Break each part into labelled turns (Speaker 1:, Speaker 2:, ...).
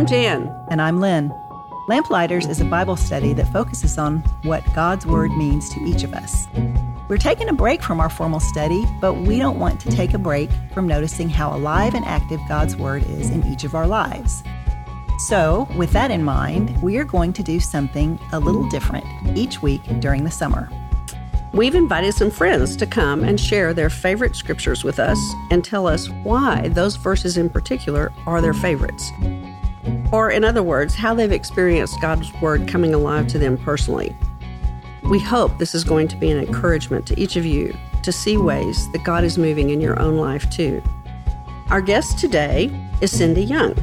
Speaker 1: I'm Jan.
Speaker 2: And I'm Lynn. Lamplighters is a Bible study that focuses on what God's Word means to each of us. We're taking a break from our formal study, but we don't want to take a break from noticing how alive and active God's Word is in each of our lives. So, with that in mind, we are going to do something a little different each week during the summer.
Speaker 1: We've invited some friends to come and share their favorite scriptures with us and tell us why those verses in particular are their favorites. Or, in other words, how they've experienced God's Word coming alive to them personally. We hope this is going to be an encouragement to each of you to see ways that God is moving in your own life too. Our guest today is Cindy Young,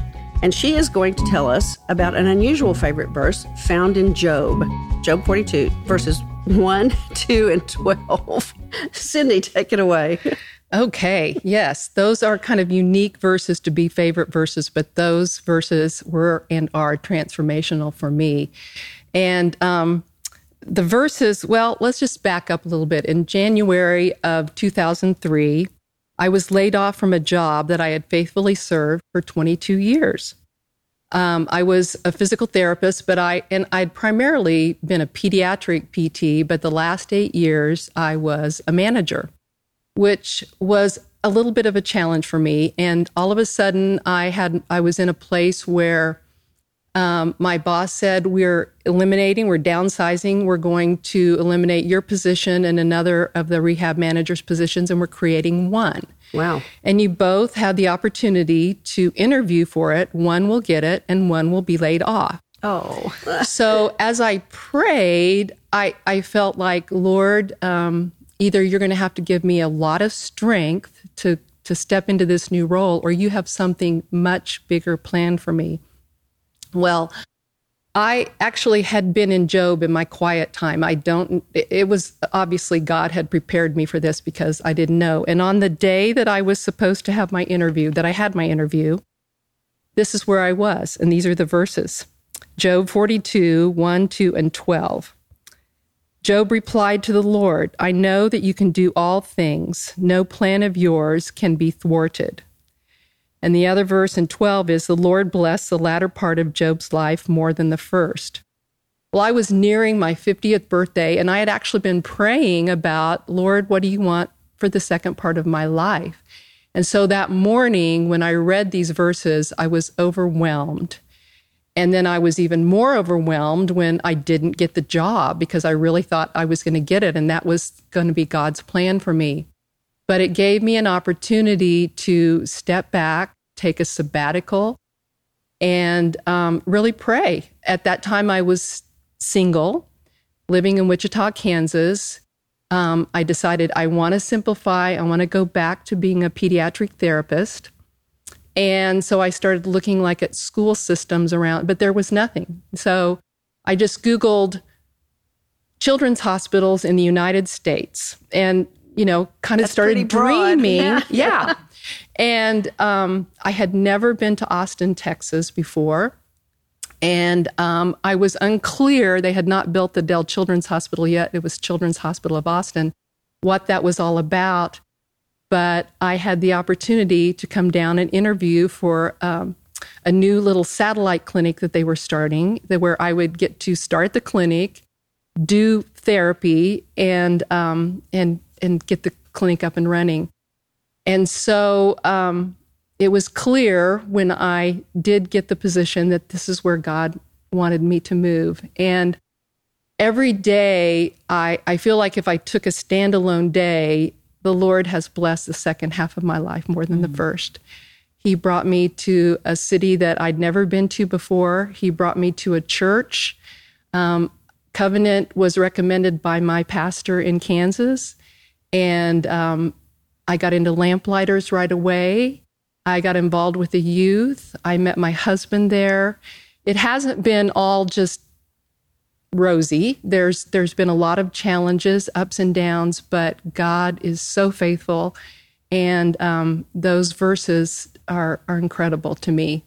Speaker 1: and she is going to tell us about an unusual favorite verse found in Job, Job 42, verses 1, 2, and 12. Cindy, take it away.
Speaker 3: Okay, yes, those are kind of unique verses to be favorite verses, but those verses were and are transformational for me. And um, the verses, well, let's just back up a little bit. In January of 2003, I was laid off from a job that I had faithfully served for 22 years. Um, I was a physical therapist, but I and I'd primarily been a pediatric PT. But the last eight years, I was a manager which was a little bit of a challenge for me. And all of a sudden, I had I was in a place where um, my boss said, "We're eliminating, we're downsizing, we're going to eliminate your position and another of the rehab manager's positions, and we're creating one."
Speaker 1: Wow!
Speaker 3: And you both had the opportunity to interview for it. One will get it, and one will be laid off.
Speaker 1: Oh.
Speaker 3: so as I prayed, I I felt like Lord. Um, either you're going to have to give me a lot of strength to to step into this new role or you have something much bigger planned for me. Well i actually had been in job in my quiet time. I don't it was obviously god had prepared me for this because i didn't know. And on the day that i was supposed to have my interview that i had my interview this is where i was and these are the verses. Job 42 1 2 and 12 Job replied to the Lord, I know that you can do all things. No plan of yours can be thwarted. And the other verse in 12 is, The Lord blessed the latter part of Job's life more than the first. Well, I was nearing my 50th birthday, and I had actually been praying about, Lord, what do you want for the second part of my life? And so that morning, when I read these verses, I was overwhelmed. And then I was even more overwhelmed when I didn't get the job because I really thought I was going to get it and that was going to be God's plan for me. But it gave me an opportunity to step back, take a sabbatical, and um, really pray. At that time, I was single, living in Wichita, Kansas. Um, I decided I want to simplify, I want to go back to being a pediatric therapist. And so I started looking like at school systems around, but there was nothing. So I just Googled children's hospitals in the United States and, you know, kind of
Speaker 1: That's
Speaker 3: started dreaming.
Speaker 1: Yeah.
Speaker 3: yeah. and um, I had never been to Austin, Texas before. And um, I was unclear. They had not built the Dell Children's Hospital yet. It was Children's Hospital of Austin, what that was all about but I had the opportunity to come down and interview for um, a new little satellite clinic that they were starting, where I would get to start the clinic, do therapy, and um, and and get the clinic up and running. And so um, it was clear when I did get the position that this is where God wanted me to move. And every day, I, I feel like if I took a standalone day, the Lord has blessed the second half of my life more than mm. the first. He brought me to a city that I'd never been to before. He brought me to a church. Um, Covenant was recommended by my pastor in Kansas. And um, I got into lamplighters right away. I got involved with the youth. I met my husband there. It hasn't been all just rosy. There's there's been a lot of challenges, ups and downs, but God is so faithful, and um, those verses are are incredible to me.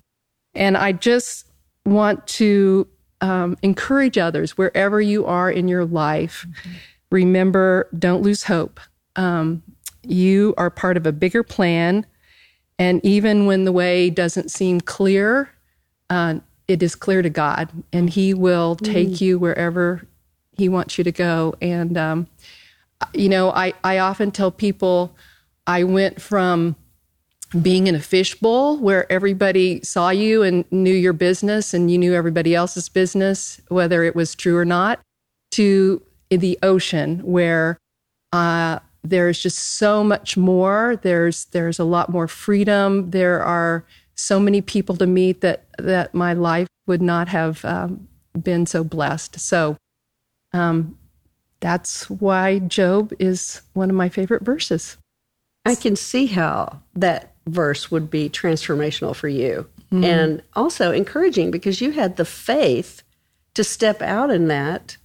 Speaker 3: And I just want to um, encourage others wherever you are in your life. Mm-hmm. Remember, don't lose hope. Um, you are part of a bigger plan, and even when the way doesn't seem clear, uh, it is clear to God, and He will take mm. you wherever He wants you to go. And um, you know, I I often tell people I went from being in a fishbowl where everybody saw you and knew your business and you knew everybody else's business, whether it was true or not, to the ocean where uh, there's just so much more. There's there's a lot more freedom. There are so many people to meet that that my life would not have um, been so blessed. So um, that's why Job is one of my favorite verses.
Speaker 1: I can see how that verse would be transformational for you mm-hmm. and also encouraging because you had the faith to step out in that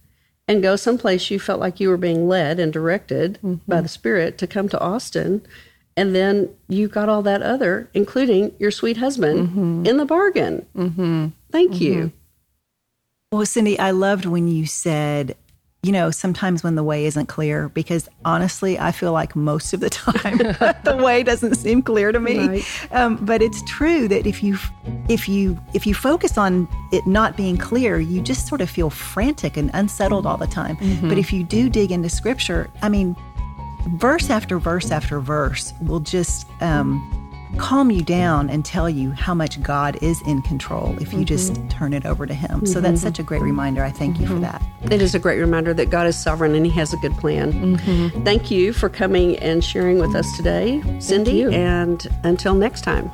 Speaker 1: and go someplace you felt like you were being led and directed mm-hmm. by the Spirit to come to Austin. And then you got all that other, including your sweet husband, mm-hmm. in the bargain. Mm-hmm. Thank you. Mm-hmm.
Speaker 2: Well, Cindy, I loved when you said you know, sometimes when the way isn't clear, because honestly, I feel like most of the time the way doesn't seem clear to me. Right. Um, but it's true that if you if you if you focus on it not being clear, you just sort of feel frantic and unsettled all the time. Mm-hmm. But if you do dig into Scripture, I mean, verse after verse after verse will just um, calm you down and tell you how much God is in control if you mm-hmm. just turn it over to Him. Mm-hmm. So that's mm-hmm. such a great reminder. I thank you for mm-hmm. that.
Speaker 1: It is a great reminder that God is sovereign and He has a good plan. Mm-hmm. Thank you for coming and sharing with us today, Cindy. And until next time.